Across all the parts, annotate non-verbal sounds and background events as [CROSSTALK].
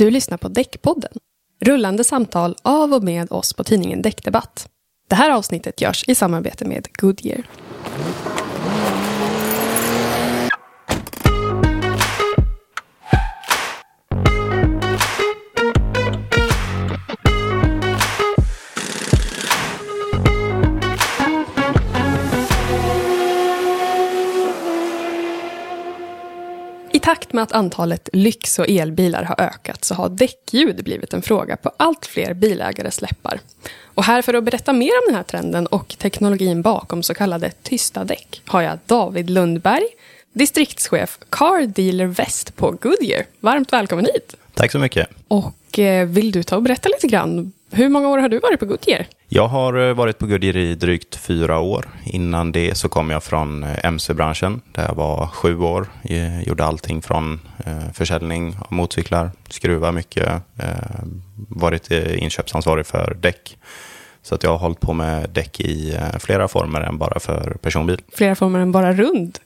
Du lyssnar på Däckpodden. Rullande samtal av och med oss på tidningen Däckdebatt. Det här avsnittet görs i samarbete med Goodyear. Takt med att antalet lyx och elbilar har ökat så har däckljud blivit en fråga på allt fler bilägares läppar. Och här för att berätta mer om den här trenden och teknologin bakom så kallade tysta däck har jag David Lundberg, distriktschef Car Dealer Väst på Goodyear. Varmt välkommen hit! Tack så mycket. Och eh, vill du ta och berätta lite grann? Hur många år har du varit på Goodyear? Jag har eh, varit på Goodyear i drygt fyra år. Innan det så kom jag från eh, MC-branschen där jag var sju år. Jag gjorde allting från eh, försäljning av motorcyklar, skruva mycket, varit inköpsansvarig för däck. Så att jag har hållit på med däck i flera former än bara för personbil. Flera former än bara rund?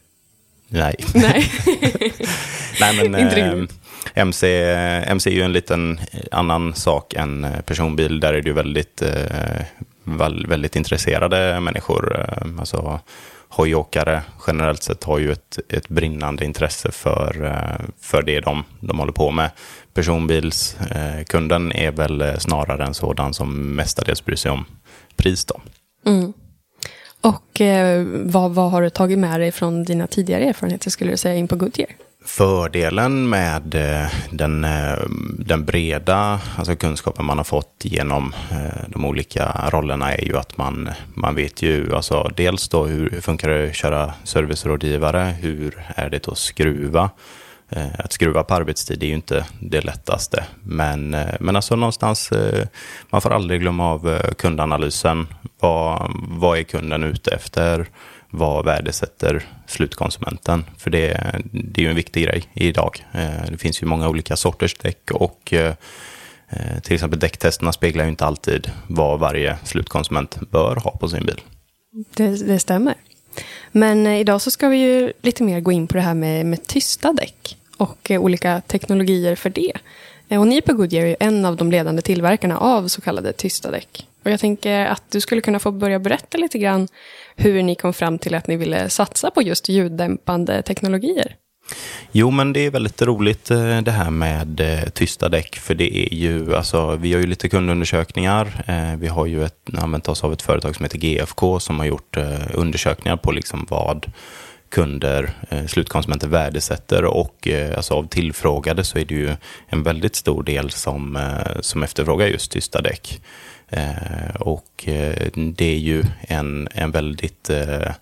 Nej. Nej, [LAUGHS] Nej men, [LAUGHS] Inte eh, riktigt. MC, MC är ju en liten annan sak än eh, personbil. Där är det ju väldigt, eh, väldigt intresserade människor. Eh, alltså, hojåkare generellt sett har ju ett, ett brinnande intresse för, för det de, de håller på med. Personbilskunden är väl snarare en sådan som mestadels bryr sig om pris. Då. Mm. Och eh, vad, vad har du tagit med dig från dina tidigare erfarenheter skulle du säga in på Goodyear? Fördelen med eh, den, eh, den breda alltså kunskapen man har fått genom eh, de olika rollerna är ju att man, man vet ju alltså dels då hur, hur funkar det att köra servicerådgivare, hur är det att skruva? Att skruva på arbetstid är ju inte det lättaste. Men, men alltså någonstans, man får aldrig glömma av kundanalysen. Vad, vad är kunden ute efter? Vad värdesätter slutkonsumenten? För det, det är ju en viktig grej idag. Eh, det finns ju många olika sorters däck och eh, till exempel däcktesterna speglar ju inte alltid vad varje slutkonsument bör ha på sin bil. Det, det stämmer. Men eh, idag så ska vi ju lite mer gå in på det här med, med tysta däck och olika teknologier för det. Och ni på Goodyear är ju en av de ledande tillverkarna av så kallade tysta däck. Och jag tänker att du skulle kunna få börja berätta lite grann hur ni kom fram till att ni ville satsa på just ljuddämpande teknologier. Jo, men det är väldigt roligt eh, det här med eh, tysta däck. För det är ju, alltså, vi har ju lite kundundersökningar. Eh, vi har ju ett, använt oss av ett företag som heter GFK som har gjort undersökningar på liksom vad kunder, eh, slutkonsumenter värdesätter och eh, alltså av tillfrågade så är det ju en väldigt stor del som, eh, som efterfrågar just tysta däck. Eh, och eh, det är ju en, en väldigt eh,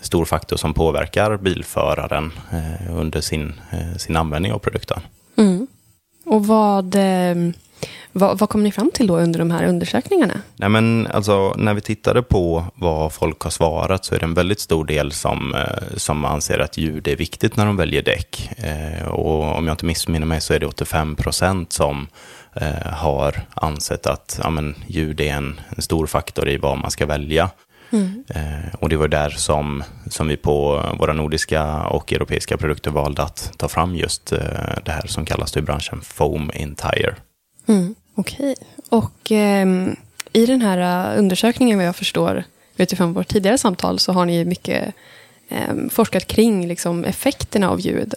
stor faktor som påverkar bilföraren eh, under sin, eh, sin användning av produkten. Mm. Och vad, eh, vad, vad kom ni fram till då under de här undersökningarna? Nej, men alltså, när vi tittade på vad folk har svarat så är det en väldigt stor del som, eh, som anser att ljud är viktigt när de väljer däck. Eh, och om jag inte missminner mig så är det 85 procent som eh, har ansett att ja, men, ljud är en, en stor faktor i vad man ska välja. Eh, och det var där som, som vi på våra nordiska och europeiska produkter valde att ta fram just eh, det här som kallas i branschen foam in tire. Mm, Okej. Och ehm, i den här eh, undersökningen, vad jag förstår, utifrån vårt tidigare samtal, så har ni mycket ehm, forskat kring liksom, effekterna av ljud.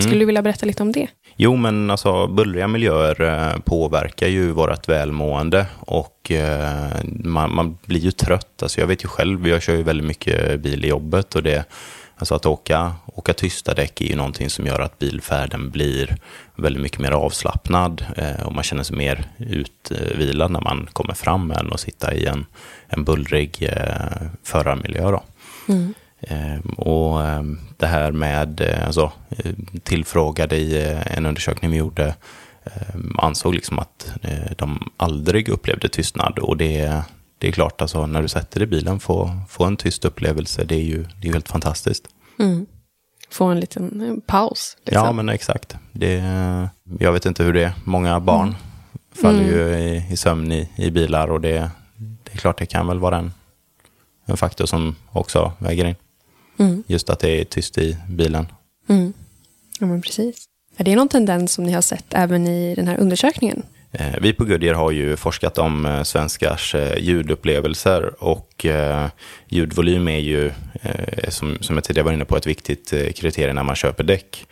Skulle du vilja berätta lite om det? Jo, men alltså bullriga miljöer eh, påverkar ju vårt välmående och eh, man, man blir ju trött. Alltså jag vet ju själv, jag kör ju väldigt mycket bil i jobbet och det, alltså att åka, åka tysta däck är ju någonting som gör att bilfärden blir väldigt mycket mer avslappnad eh, och man känner sig mer utvilad när man kommer fram än att sitta i en, en bullrig eh, förarmiljö. Då. Ehm, Och ehm, det här med, eh, alltså, eh, tillfrågade i eh, en undersökning vi gjorde ansåg liksom att eh, de aldrig upplevde tystnad. Och det, det är klart, alltså, när du sätter dig i bilen, få, få en tyst upplevelse, det är ju det är helt fantastiskt. Få en liten eh, paus. Liksom. Ja, men exakt. Det, jag vet inte hur det är. Många barn faller ju i, i sömn i, i bilar och det, det är klart, det kan väl vara en, en faktor som också väger in. Just att det är tyst i bilen. Ja, men precis. Är det någon tendens som ni har sett även i den här undersökningen? Eh, vi på Goodyear har ju forskat om eh, svenskars eh, ljudupplevelser och ljudvolym är ju, som, jag tidigare var inne på, ett viktigt kriterium när man köper däck.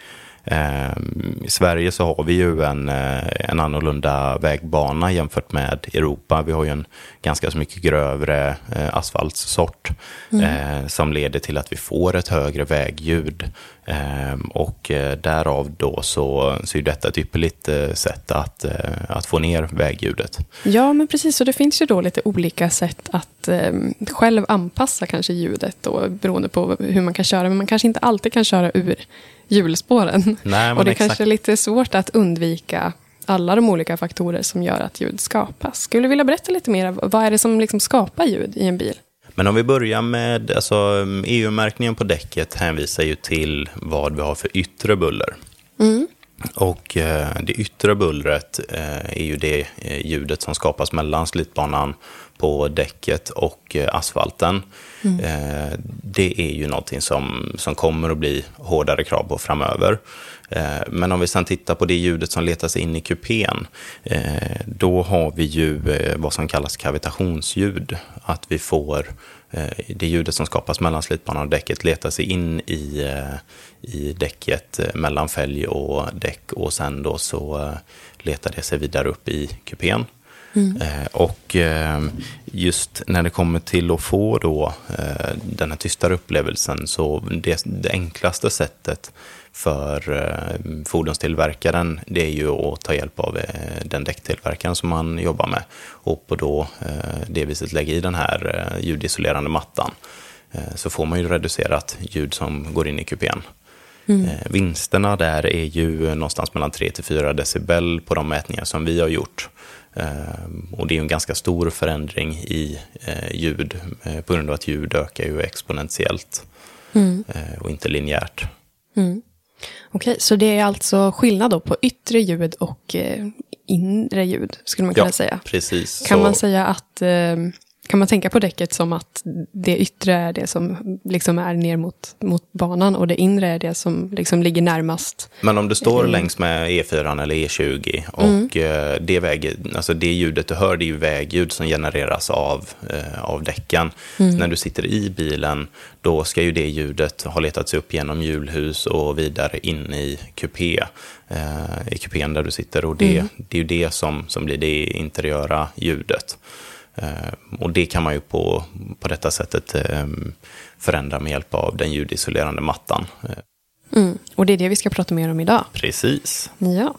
I Sverige så har vi ju en, en annorlunda vägbana jämfört med Europa. Vi har ju en ganska så mycket grövre asfaltssort mm. som leder till att vi får ett högre vägljud Ehm, och eh, därav då så, så är detta ett ypperligt eh, sätt att, eh, att få ner vägljudet. Ja, men precis. Så det finns ju då lite olika sätt att eh, själv anpassa kanske ljudet då, beroende på hur man kan köra. Men man kanske inte alltid kan köra ur hjulspåren. Nej, och det exakt. kanske är lite svårt att undvika alla de olika faktorer som gör att ljud skapas. Skulle du vilja berätta lite mer? Vad är det som liksom skapar ljud i en bil? Men om vi börjar med, alltså EU-märkningen på däcket hänvisar ju till vad vi har för yttre buller. Mm. Och eh, det yttre bullret eh, är ju det eh, ljudet som skapas mellan slitbanan på däcket och eh, asfalten. Mm. Eh, det är ju någonting som, som kommer att bli hårdare krav på framöver. Eh, men om vi sedan tittar på det ljudet som letar sig in i kupén, eh, då har vi ju vad som kallas kavitationsljud. Att vi får det ljudet som skapas mellan slitbanan och däcket letar sig in i, i däcket mellan fälg och däck och sen då så letar det sig vidare upp i kupén. Mm. Eh, och eh, just när det kommer till att få då eh, den här tystare upplevelsen så det, det enklaste sättet för fordonstillverkaren, det är ju att ta hjälp av den däcktillverkaren som man jobbar med och på då det viset lägga i den här ljudisolerande mattan. Så får man ju reducerat ljud som går in i kupén. Mm. Eh, vinsterna där är ju någonstans mellan 3 till 4 decibel på de mätningar som vi har gjort. Och det är en ganska stor förändring i ljud på grund av att ljud ökar ju exponentiellt mm. och inte linjärt. Mm. Okej, så det är alltså skillnad då på yttre ljud och eh, inre ljud, skulle man kunna ja, säga. precis. Kan så... man säga att eh, kan man tänka på däcket som att det yttre är det som liksom är ner mot, mot banan och det inre är det som liksom ligger närmast? Men om du står mm. längs med E4 eller E20 och mm. det, väg, alltså det ljudet du hör det är ju vägljud som genereras av, eh, av däcken. Mm. När du sitter i bilen då ska ju det ljudet ha letats upp genom hjulhus och vidare in i kupé. Eh, I kupén där du sitter och det, mm. det är ju det som, som blir det interiöra ljudet. Eh, och det kan man ju på, på detta sättet eh, förändra med hjälp av den ljudisolerande mattan. Mm, och det är det vi ska prata mer om idag. Precis. Ja.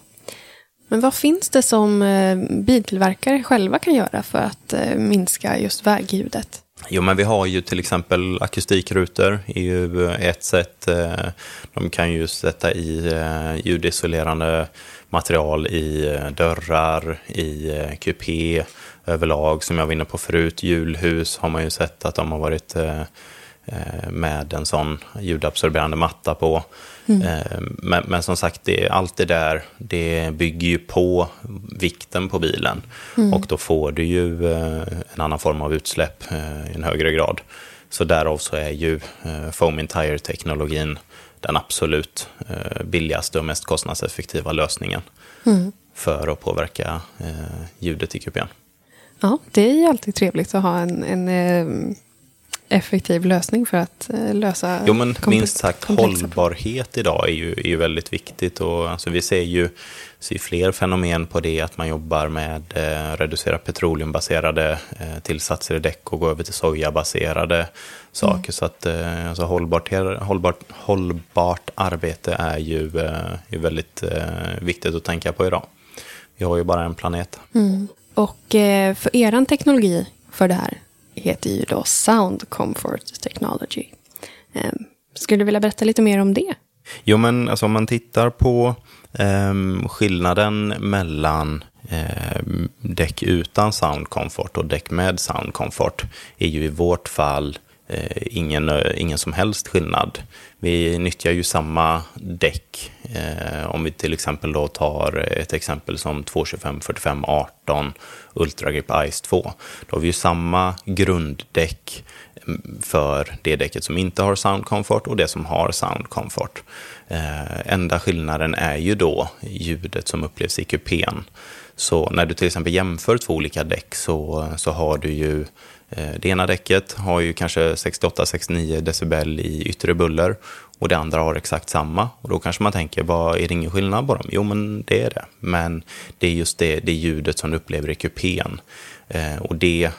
Men vad finns det som eh, biltillverkare själva kan göra för att minska just vägljudet? Jo, men vi har ju till exempel akustikrutor, är ju ett sätt. De kan ju sätta i ljudisolerande material i dörrar, i kupé, överlag. Som jag var inne på förut, julhus har man ju sett att de har varit eh, eh, med en sån ljudabsorberande matta på. Mm. Eh, men, men, som sagt, det, allt det där det bygger ju på vikten på bilen. Mm. Och då får du ju en annan form av utsläpp i en högre grad. Så därav så är ju Foam Entire-teknologin den absolut billigaste och mest kostnadseffektiva lösningen mm. för att påverka ljudet i kupén. Ja, det är ju alltid trevligt att ha en, en eh, effektiv lösning för att eh, lösa Jo, men minst sagt hållbarhet idag är ju, är ju väldigt viktigt. Och, alltså, vi ser ju ser fler fenomen på det, att man jobbar med eh, reducera petroleumbaserade eh, tillsatser i däck och gå över till sojabaserade saker. Mm. Så att eh, alltså, hållbart, hållbart, hållbart arbete är ju, eh, är väldigt eh, viktigt att tänka på idag. Vi har ju bara en planet. Mm. Och eh, för er teknologi för det här heter ju då Sound Comfort Technology. Ehm, skulle du vilja berätta lite mer om det? Jo, men alltså, om man tittar på eh, skillnaden mellan eh, däck utan Sound Comfort och däck med Sound Comfort är ju i vårt fall Eh, ingen, eh, ingen som helst skillnad. Vi nyttjar ju samma däck. Eh, om vi till exempel då tar ett exempel som 225 45 18 Ultra Grip Ice 2. Då har vi ju samma grunddäck mm, för det däcket som inte har Sound Comfort och det som har Sound Comfort. Eh, enda skillnaden är ju då ljudet som upplevs i kupén. Så när du till exempel jämför två olika däck så, så har du ju det ena däcket har ju kanske 68-69 decibel i yttre buller och det andra har exakt samma. Och då kanske man tänker, vad, är det ingen skillnad på dem? Jo, men det är det. Men det är just det, det ljudet som du upplever i kupén. Eh, och det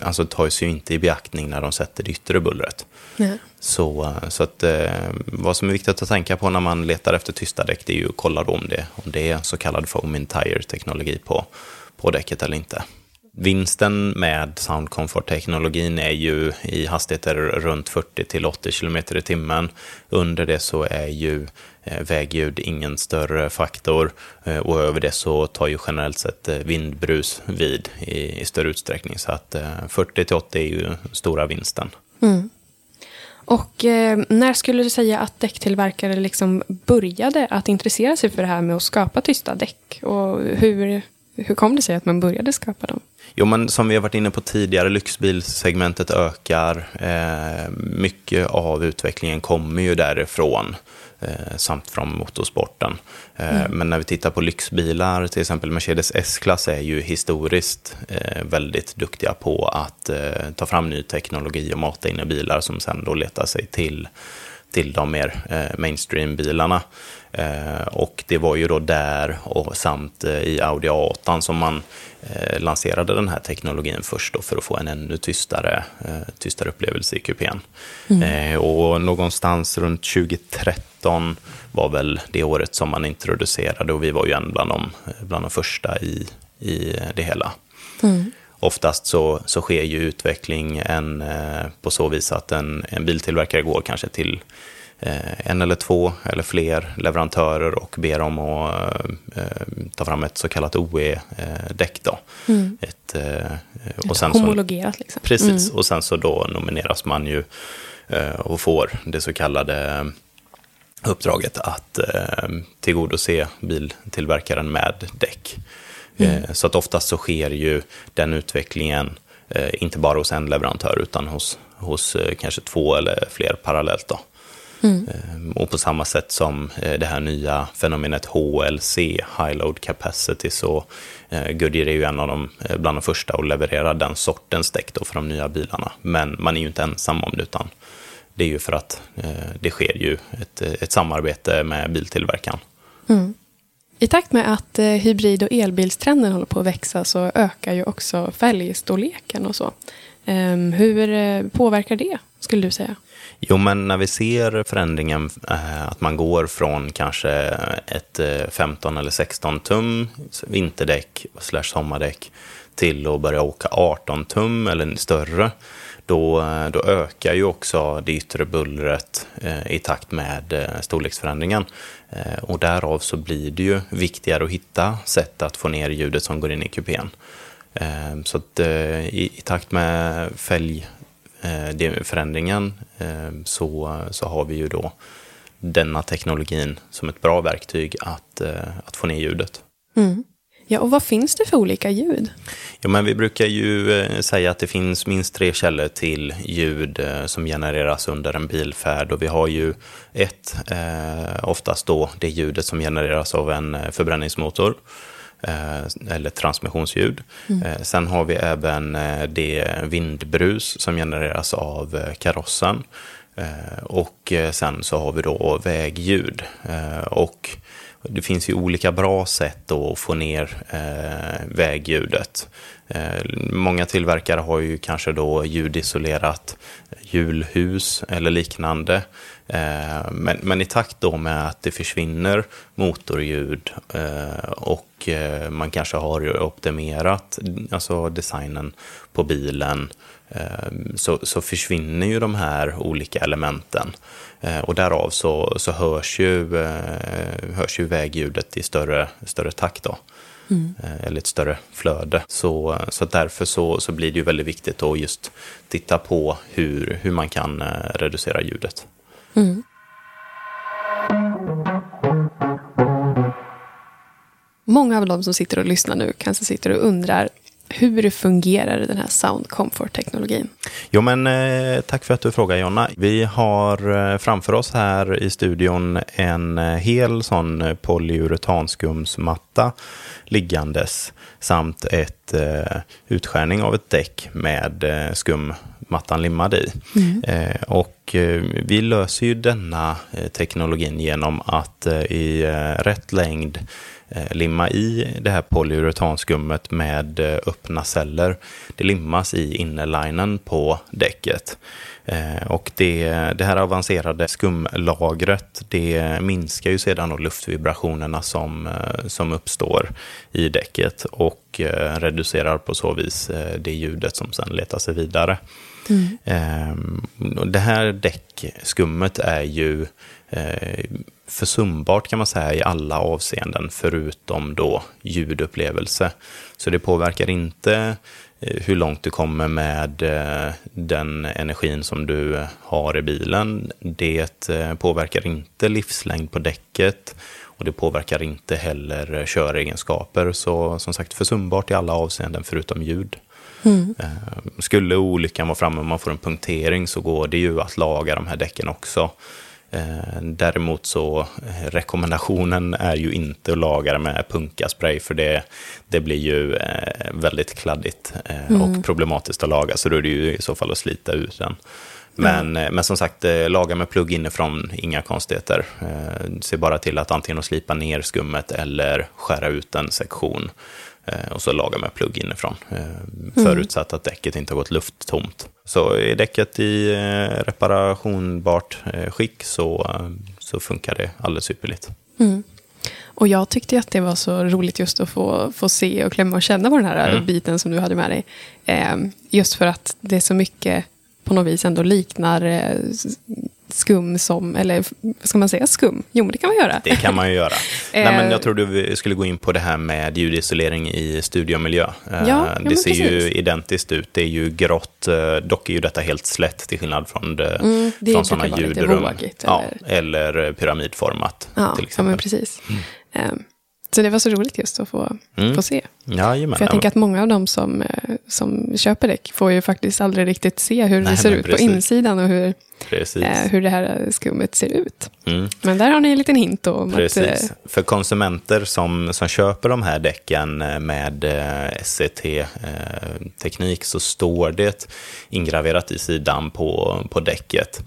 alltså, tas ju inte i beaktning när de sätter det yttre bullret. Nej. Så, så att, eh, vad som är viktigt att tänka på när man letar efter tysta däck, det är ju att kolla om det, om det är så kallad foam in tire-teknologi på, på däcket eller inte. Vinsten med Sound Comfort-teknologin är ju i hastigheter runt 40 till 80 km i timmen. Under det så är ju eh, vägljud ingen större faktor eh, och över det så tar ju generellt sett eh, vindbrus vid i, i större utsträckning. Så att 40 till 80 är ju stora vinsten. Mm. Och eh, när skulle du säga att däcktillverkare liksom började att intressera sig för det här med att skapa tysta däck? Och hur, hur kom det sig att man började skapa dem? Jo, men som vi har varit inne på tidigare, lyxbilsegmentet ökar. Eh, mycket av utvecklingen kommer ju därifrån eh, samt från motorsporten. Eh, mm. Men när vi tittar på lyxbilar, till exempel Mercedes S-klass är ju historiskt eh, väldigt duktiga på att eh, ta fram ny teknologi och mata in i bilar som sen då letar sig till, till de mer eh, mainstream-bilarna. Eh, och det var ju då där och samt eh, i Audi A8 som man eh, lanserade den här teknologin först för att få en ännu tystare, tystare upplevelse i kupén. Mm. och någonstans runt 2013 var väl det året som man introducerade och vi var ju en bland de, bland de första i, i det hela. Mm. Oftast så, så sker ju utveckling en, på så vis att en, en biltillverkare går kanske till Eh, en eller två eller fler leverantörer och ber om att eh, ta fram ett så kallat OE-däck. Mm. Ett, eh, och ett sen homologerat liksom. Precis, mm. och sen så då nomineras man ju och får det så kallade uppdraget att tillgodose biltillverkaren med däck. Mm. Så att oftast så sker ju den utvecklingen inte bara hos en leverantör utan hos, hos kanske två eller fler parallellt. Då. Mm. Och på samma sätt som eh, det här nya fenomenet HLC, High Load Capacity, så eh, Goodyear är ju en av de, eh, bland de första att leverera den sortens däck för de nya bilarna. Men man är ju inte ensam om det, utan det är ju för att det sker ju ett, ett samarbete med biltillverkaren. Mm. I takt med att hybrid och elbilstrenden håller på att växa så ökar ju också fälgstorleken och så. Ehm, hur påverkar det, skulle du säga? Jo, men när vi ser förändringen eh, att man går från kanske ett 15 eh, eller 16 tum vinterdäck slash sommardäck till att börja åka 18 tum eller större, då, då ökar ju också det yttre bullret eh, i takt med eh, storleksförändringen. Eh, och därav så blir det ju viktigare att hitta sätt att få ner ljudet som går in i kupén. Så att i, i takt med fälgförändringen eh, eh, så, så har vi ju då denna teknologin som ett bra verktyg att, eh, att få ner ljudet. Mm. Ja, och vad finns det för olika ljud? Ja, men vi brukar ju eh, säga att det finns minst tre källor till ljud eh, som genereras under en bilfärd. Och vi har ju ett, eh, oftast då det ljudet som genereras av en förbränningsmotor. Eller transmissionsljud. Mm. Sen har vi även det vindbrus som genereras av karossen. Och sen så har vi då vägljud. Och det finns ju olika bra sätt att få ner eh, vägljudet. Eh, många tillverkare har ju kanske då ljudisolerat hjulhus eller liknande. Eh, men, men, i takt då med att det försvinner motorljud eh, och eh, man kanske har optimerat alltså designen på bilen eh, så, så försvinner ju de här olika elementen. Och därav så, så hörs, ju, hörs ju vägljudet i större, större takt. Då. Mm. Eller ett större flöde. Så, så därför så, så blir det ju väldigt viktigt att just titta på hur, hur man kan reducera ljudet. Mm. Många av de som sitter och lyssnar nu kanske sitter och undrar hur fungerar den här Sound Comfort-teknologin? Jo, men eh, tack för att du frågar Jonna. Vi har eh, framför oss här i studion en eh, hel sån eh, polyuretanskumsmatta liggandes samt ett eh, utskärning av ett däck med eh, skummattan limmad i. Mm. Eh, och eh, vi löser ju denna teknologin genom att i rätt längd Eh, limma i det här polyuretanskummet med eh, öppna celler. Det limmas i innerlinen på däcket. Eh, och det, det här avancerade skumlagret det minskar ju sedan då luftvibrationerna som, som uppstår i däcket och reducerar på så vis det ljudet som sen letar sig vidare. Mm. Det här däckskummet är ju försumbart kan man säga i alla avseenden förutom då ljudupplevelse. Så det påverkar inte eh, hur långt du kommer med eh, den energin som du har i bilen. Det eh, påverkar inte livslängd på däcket och det påverkar inte heller köregenskaper. Så som sagt försumbart i alla avseenden förutom ljud. Mm. Skulle olyckan vara framme och man får en punktering så går det ju att laga de här däcken också. Eh, däremot så eh, rekommendationen är ju inte att laga det med punkaspray för det, det blir ju eh, väldigt kladdigt mm. och problematiskt att laga så då är det ju i så fall att slita ut den. Men, mm. men som sagt, laga med plugg inifrån, inga konstigheter. Se bara till att antingen slipa ner skummet eller skära ut en sektion. Eh, och så laga med plugg inifrån. Eh. Förutsatt att däcket inte har gått lufttomt. Så är däcket i eh, reparationbart skick så, så funkar det alldeles ypperligt. Mm. Och jag tyckte att det var så roligt just att få, få se och klämma och känna på den här mm. biten som du hade med dig. just för att det är så mycket på något vis ändå liknar skum som, eller ska man säga skum? Jo, men det kan man göra. Det kan man ju göra. [LAUGHS] Nej, men jag tror du skulle gå in på det här med ljudisolering i studiomiljö. Ja, ja, det ser precis. ju identiskt ut. Det är ju grått, eh, dock är ju detta helt slätt till skillnad från, det, mm, det från sådana ljudrum. Vågigt, eller? Ja, eller pyramidformat ja, till exempel. Ja, men precis. Mm. Um, så det var så roligt just att få, mm. få se. Jajamän, För jag tänker att många av dem som, eh, som köper däck får ju faktiskt aldrig riktigt se hur Nej, det ser ut precis. på insidan och hur, eh, hur det här skummet ser ut. Mm. Men där har ni en liten hint. Om precis. Att, eh, För konsumenter som, som köper de här däcken eh, med eh, SCT-teknik eh, så står det ingraverat i sidan på, på däcket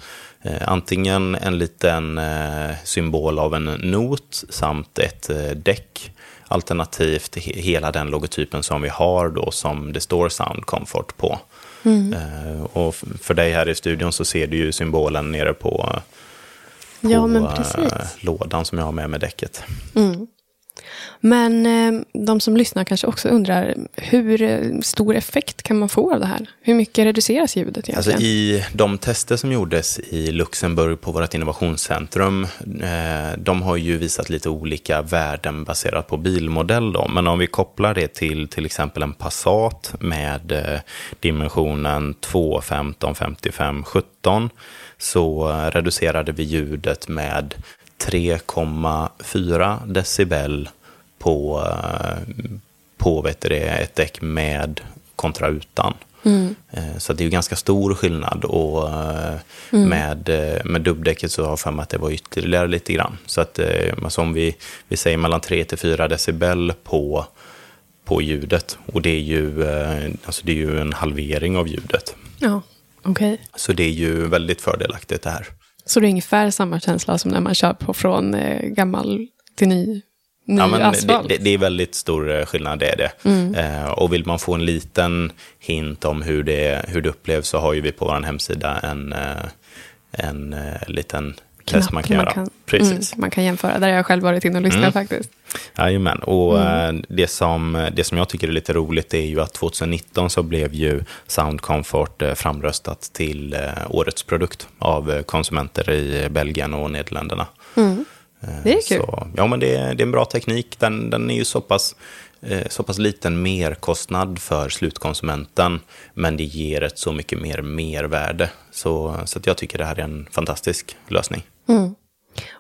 Eh, antingen en liten eh, symbol av en not samt ett eh, däck alternativt hela den logotypen som vi har då som det står Sound Comfort på. Mm. Och för dig här i studion så ser du ju symbolen nere på, på ja, lådan som jag har med mig däcket. Mm. Men eh, de som lyssnar kanske också undrar hur eh, stor effekt kan man få av det här? Hur mycket reduceras ljudet egentligen? Alltså I de tester som gjordes i Luxemburg på vårt innovationscentrum, eh, de har ju visat lite olika värden baserat på bilmodell. Då. Men om vi kopplar det till till exempel en Passat med dimensionen 2, 15, 55, 17 så reducerade vi ljudet med 3,4 decibel på, eh, på vet du, ett däck med kontra utan. Mm. Eh, så det är ju ganska stor skillnad och eh, mm. med, med dubbdäcket så har jag för mig att det var ytterligare lite grann. Så att alltså om vi, vi säger mellan 3 till 4 decibel på, på ljudet och det är, ju, alltså det är ju en halvering av ljudet. Ja, okej. Okay. Så det är ju väldigt fördelaktigt det här. Så det är ungefär samma känsla som när man kör på från gammal till ny ny ja, men asfalt. Det, det, är väldigt stor eh, skillnad, det är det. Mm. Eh, och vill man få en liten hint om hur det, hur det upplevs så har ju vi på vår hemsida en, eh, en eh, liten test man kan man göra. Kan, Precis. Mm, man kan jämföra, där har jag själv varit inne och lyssnat mm. faktiskt. Jajamän, och mm. det, som, det som jag tycker är lite roligt är ju att 2019 så blev ju Sound Comfort framröstat till årets produkt av konsumenter i Belgien och Nederländerna. Mm. Det är kul. Så, ja, men det det är en bra teknik. Den, den är ju så pass, eh, så pass liten merkostnad för slutkonsumenten, men det ger ett så mycket mer mervärde. Så, så jag tycker det här är en fantastisk lösning. Mm.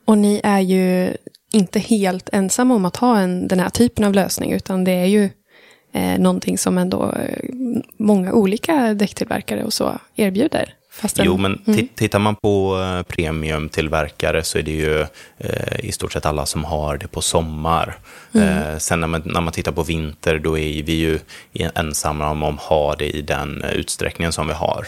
Och ni är ju inte helt ensamma om att ha en, den här typen av lösning, utan det är ju eh, någonting som ändå eh, många olika däcktillverkare och så erbjuder. Fastän, jo, men mm. tittar man på eh, premiumtillverkare så är det ju eh, i stort sett alla som har det på sommar. Mm. Eh, sen när man, när man tittar på vinter, då är vi ju ensamma om att ha det i den utsträckningen som vi har.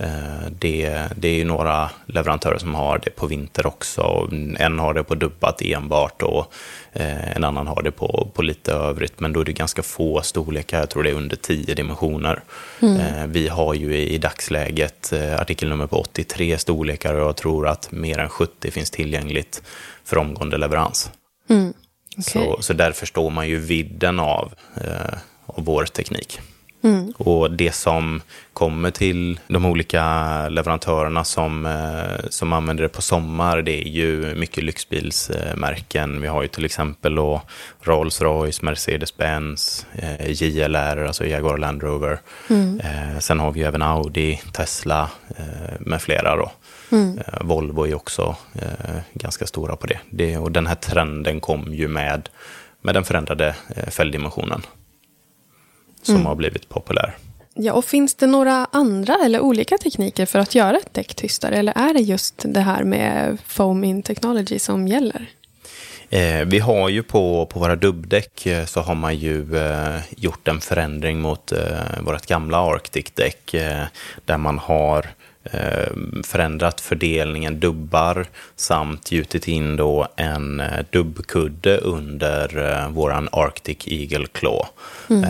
Eh, det, det är ju några leverantörer som har det på vinter också. En har det på dubbat enbart och eh, en annan har det på, på lite övrigt. Men då är det ganska få storlekar, jag tror det är under 10 dimensioner. Mm. Eh, vi har ju i, dagsläget artikelnummer på 83 storlekar och jag tror att mer än 70 finns tillgängligt för omgående leverans. Mm. Okay. Så, så där förstår man ju vidden av, av vår teknik. Mm. Och det som kommer till de olika leverantörerna som, eh, som använder det på sommar, det är ju mycket lyxbilsmärken. Vi har ju till exempel då Rolls-Royce, Mercedes-Benz, eh, JLR, alltså Jaguar Land Rover. Mm. Eh, sen har vi även Audi, Tesla med flera då. Mm. Volvo är också ganska stora på det. det. Och den här trenden kom ju med, med den förändrade fälgdimensionen som mm. har blivit populär. Ja, och finns det några andra eller olika tekniker för att göra ett däck tystare? Eller är det just det här med foam in technology som gäller? Eh, vi har ju på, på våra dubbdäck eh, så har man ju eh, gjort en förändring mot eh, vårt gamla Arctic-däck eh, där man har förändrat fördelningen dubbar samt gjutit in då en eh, dubbkudde under eh, våran Arctic Eagle Claw. Mm.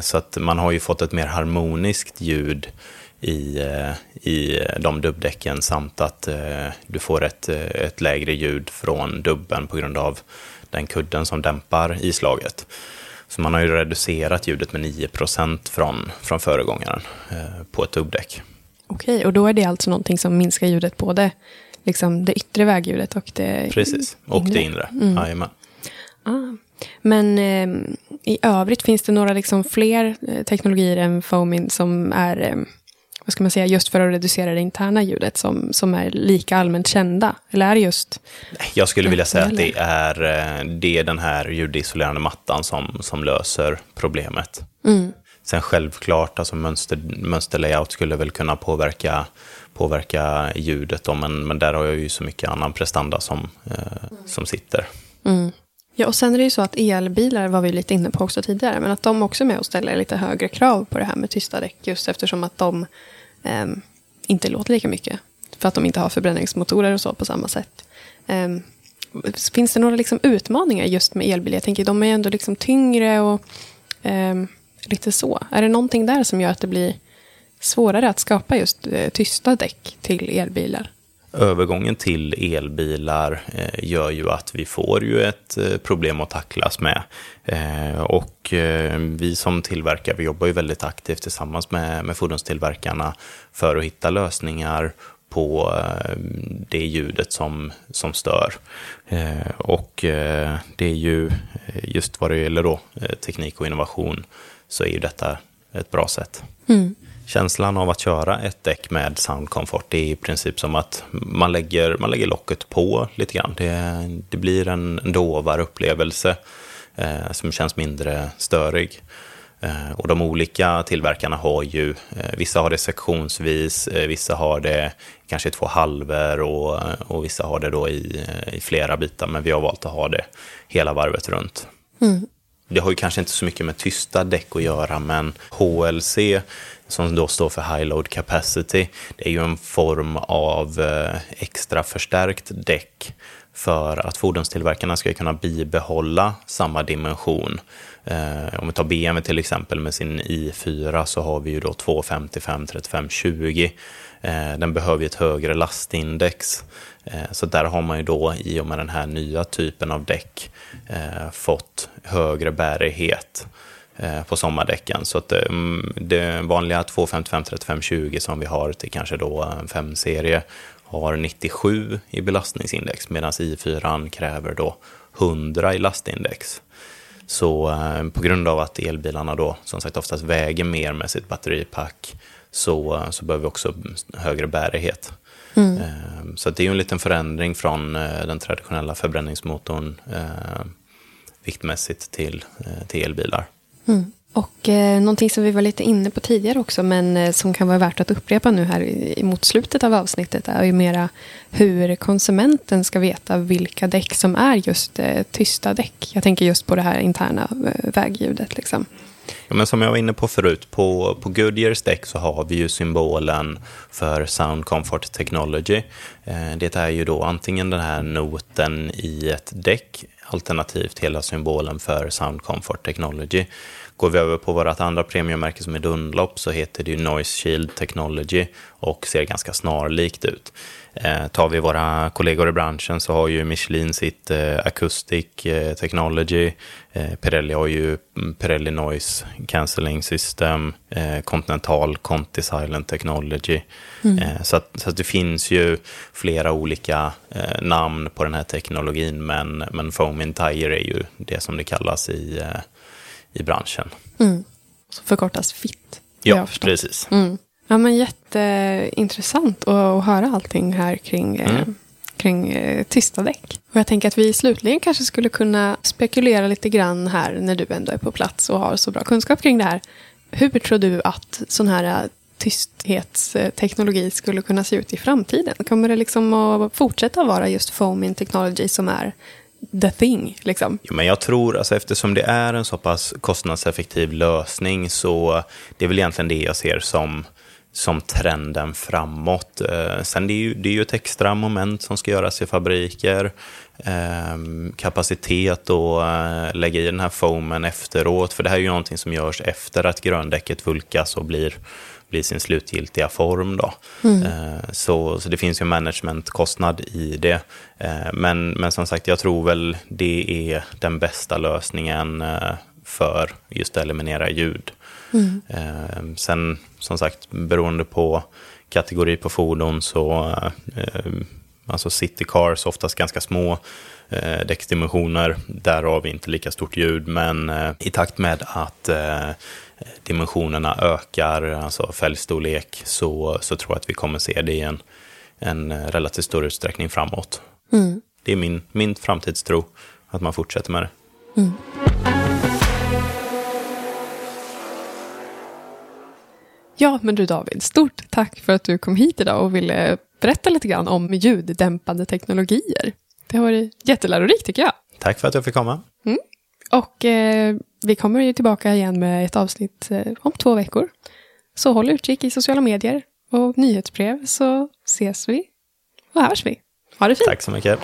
Så att man har ju fått ett mer harmoniskt ljud i, i de dubbdäcken samt att du får ett, ett lägre ljud från dubben på grund av den kudden som dämpar islaget. Så man har ju reducerat ljudet med 9 från, från föregångaren på ett dubbdäck. Okej, och då är det alltså någonting som minskar ljudet, både liksom det yttre vägljudet och det Precis, och inre. det inre. Mm. Jajamän. Ah. Men eh, i övrigt, finns det några liksom fler eh, teknologier än foaming som är, eh, vad ska man säga, just för att reducera det interna ljudet som, som är lika allmänt kända? Eller är det just... Jag skulle vilja säga att det är, eh, det är den här ljudisolerande mattan som, som löser problemet. Mm. Sen självklart, alltså mönster, mönsterlayout skulle väl kunna påverka, påverka ljudet, då, men, men där har jag ju så mycket annan prestanda som, eh, som sitter. Mm. Ja, och sen är det ju så att elbilar var vi lite inne på också tidigare, men att de också är med och ställer lite högre krav på det här med tysta däck, just eftersom att de eh, inte låter lika mycket. För att de inte har förbränningsmotorer och så på samma sätt. Eh, finns det några liksom utmaningar just med elbilar? Jag tänker, de är ju ändå liksom tyngre och eh, lite så. Är det någonting där som gör att det blir svårare att skapa just eh, tysta däck till elbilar? Övergången till elbilar eh, gör ju att vi får ju ett eh, problem att tacklas med. och vi som tillverkare, vi jobbar ju väldigt aktivt tillsammans med, med fordonstillverkarna för att hitta lösningar på det ljudet som, som stör. och det är ju just vad det gäller då, teknik och innovation så är ju detta ett bra sätt. Mm. Känslan av att köra ett däck med soundkomfort är i princip som att man lägger, man lägger locket på lite grann. Det, det blir en, dovare upplevelse eh, som känns mindre störig. Eh, och de olika tillverkarna har ju, eh, vissa har det sektionsvis, eh, vissa har det kanske två halvor och, och vissa har det då i, i flera bitar, men vi har valt att ha det hela varvet runt. Mm. Det har ju kanske inte så mycket med tysta däck att göra, men HLC, som då står för High Load Capacity, det är ju en form av eh, extra förstärkt däck för att fordonstillverkarna ska kunna bibehålla samma dimension. Eh, om vi tar BMW till exempel med sin i4 så har vi ju då 255 35 20. Den behöver ju ett högre lastindex. Eh, så där har man ju då i och med den här nya typen av däck eh, fått högre bärighet eh, på sommardäcken. Så att eh, mm, det vanliga 255-35-20 som vi har till kanske då en 5-serie har 97 i belastningsindex medan i4 kräver då 100 i lastindex. Så eh, på grund av att elbilarna då som sagt oftast väger mer med sitt batteripack så, eh, så behöver vi också högre bärighet. Mm. Eh, så det är ju en liten förändring från eh, den traditionella förbränningsmotorn eh, viktmässigt till, eh, till elbilar. Mm. Och eh, någonting som vi var lite inne på tidigare också, men eh, som kan vara värt att upprepa nu här i, mot slutet av avsnittet, är ju mera hur konsumenten ska veta vilka däck som är just eh, tysta däck. Jag tänker just på det här interna eh, vägljudet. Liksom. Ja, men som jag var inne på förut, på, på Goodyears däck så har vi ju symbolen för Sound Comfort Technology. Eh, det är ju då antingen den här noten i ett däck, alternativt hela symbolen för Sound Comfort Technology. Går vi över på vårt andra premiummärke som är Dunlop så heter det ju Noise Shield Technology och ser ganska snarlikt ut. Eh, tar vi våra kollegor i branschen så har ju Michelin sitt eh, Acoustic eh, Technology, Pirelli har ju mm, Pirelli Noise Cancelling System, Continental Conti Silent Technology. Mm. Så, att, så att det finns ju flera olika namn på den här teknologin men, men Foam in Tire är ju det som det kallas i i branschen. Mm. Så förkortas FIT. Ja, precis. Mm. Ja, men jätteintressant att höra allting här kring, eh, mm. kring eh, tysta däck. Och jag tänker att vi slutligen kanske skulle kunna spekulera lite grann här när du ändå är på plats och har så bra kunskap kring det här. Hur tror du att sån här eh, tysthetsteknologi skulle kunna se ut i framtiden? Kommer det liksom att fortsätta vara just foaming technology som är the thing. Liksom. Jo, men jag tror, alltså, eftersom det är en så pass kostnadseffektiv lösning, så det är väl egentligen det jag ser som, som trenden framåt. Eh, sen det är, ju, det är ju ett extra moment som ska göras i fabriker. Eh, kapacitet och eh, lägga i den här foamen efteråt, för det här är ju någonting som görs efter att gröndäcket vulkas och blir bli sin slutgiltiga form. Då. Mm. Eh, så, så det finns ju en managementkostnad i det. Men, men som sagt, jag tror väl det är den bästa lösningen för just att eliminera ljud. Mm. Sen som sagt, beroende på kategori på fordon så, alltså city cars, oftast ganska små däcksdimensioner, därav inte lika stort ljud, men i takt med att dimensionerna ökar, alltså fälgstorlek, så, så tror jag att vi kommer se det i en, en relativt stor utsträckning framåt. Mm. Det är min, min framtidstro, att man fortsätter med det. Mm. Ja, men du David, stort tack för att du kom hit idag och ville berätta lite grann om ljuddämpande teknologier. Det har varit jättelärorikt tycker jag. Tack för att jag fick komma. Mm. Och eh, vi kommer ju tillbaka igen med ett avsnitt eh, om två veckor. Så håll utkik i sociala medier och nyhetsbrev så ses vi och hörs vi. Ha det fint. Tack så mycket.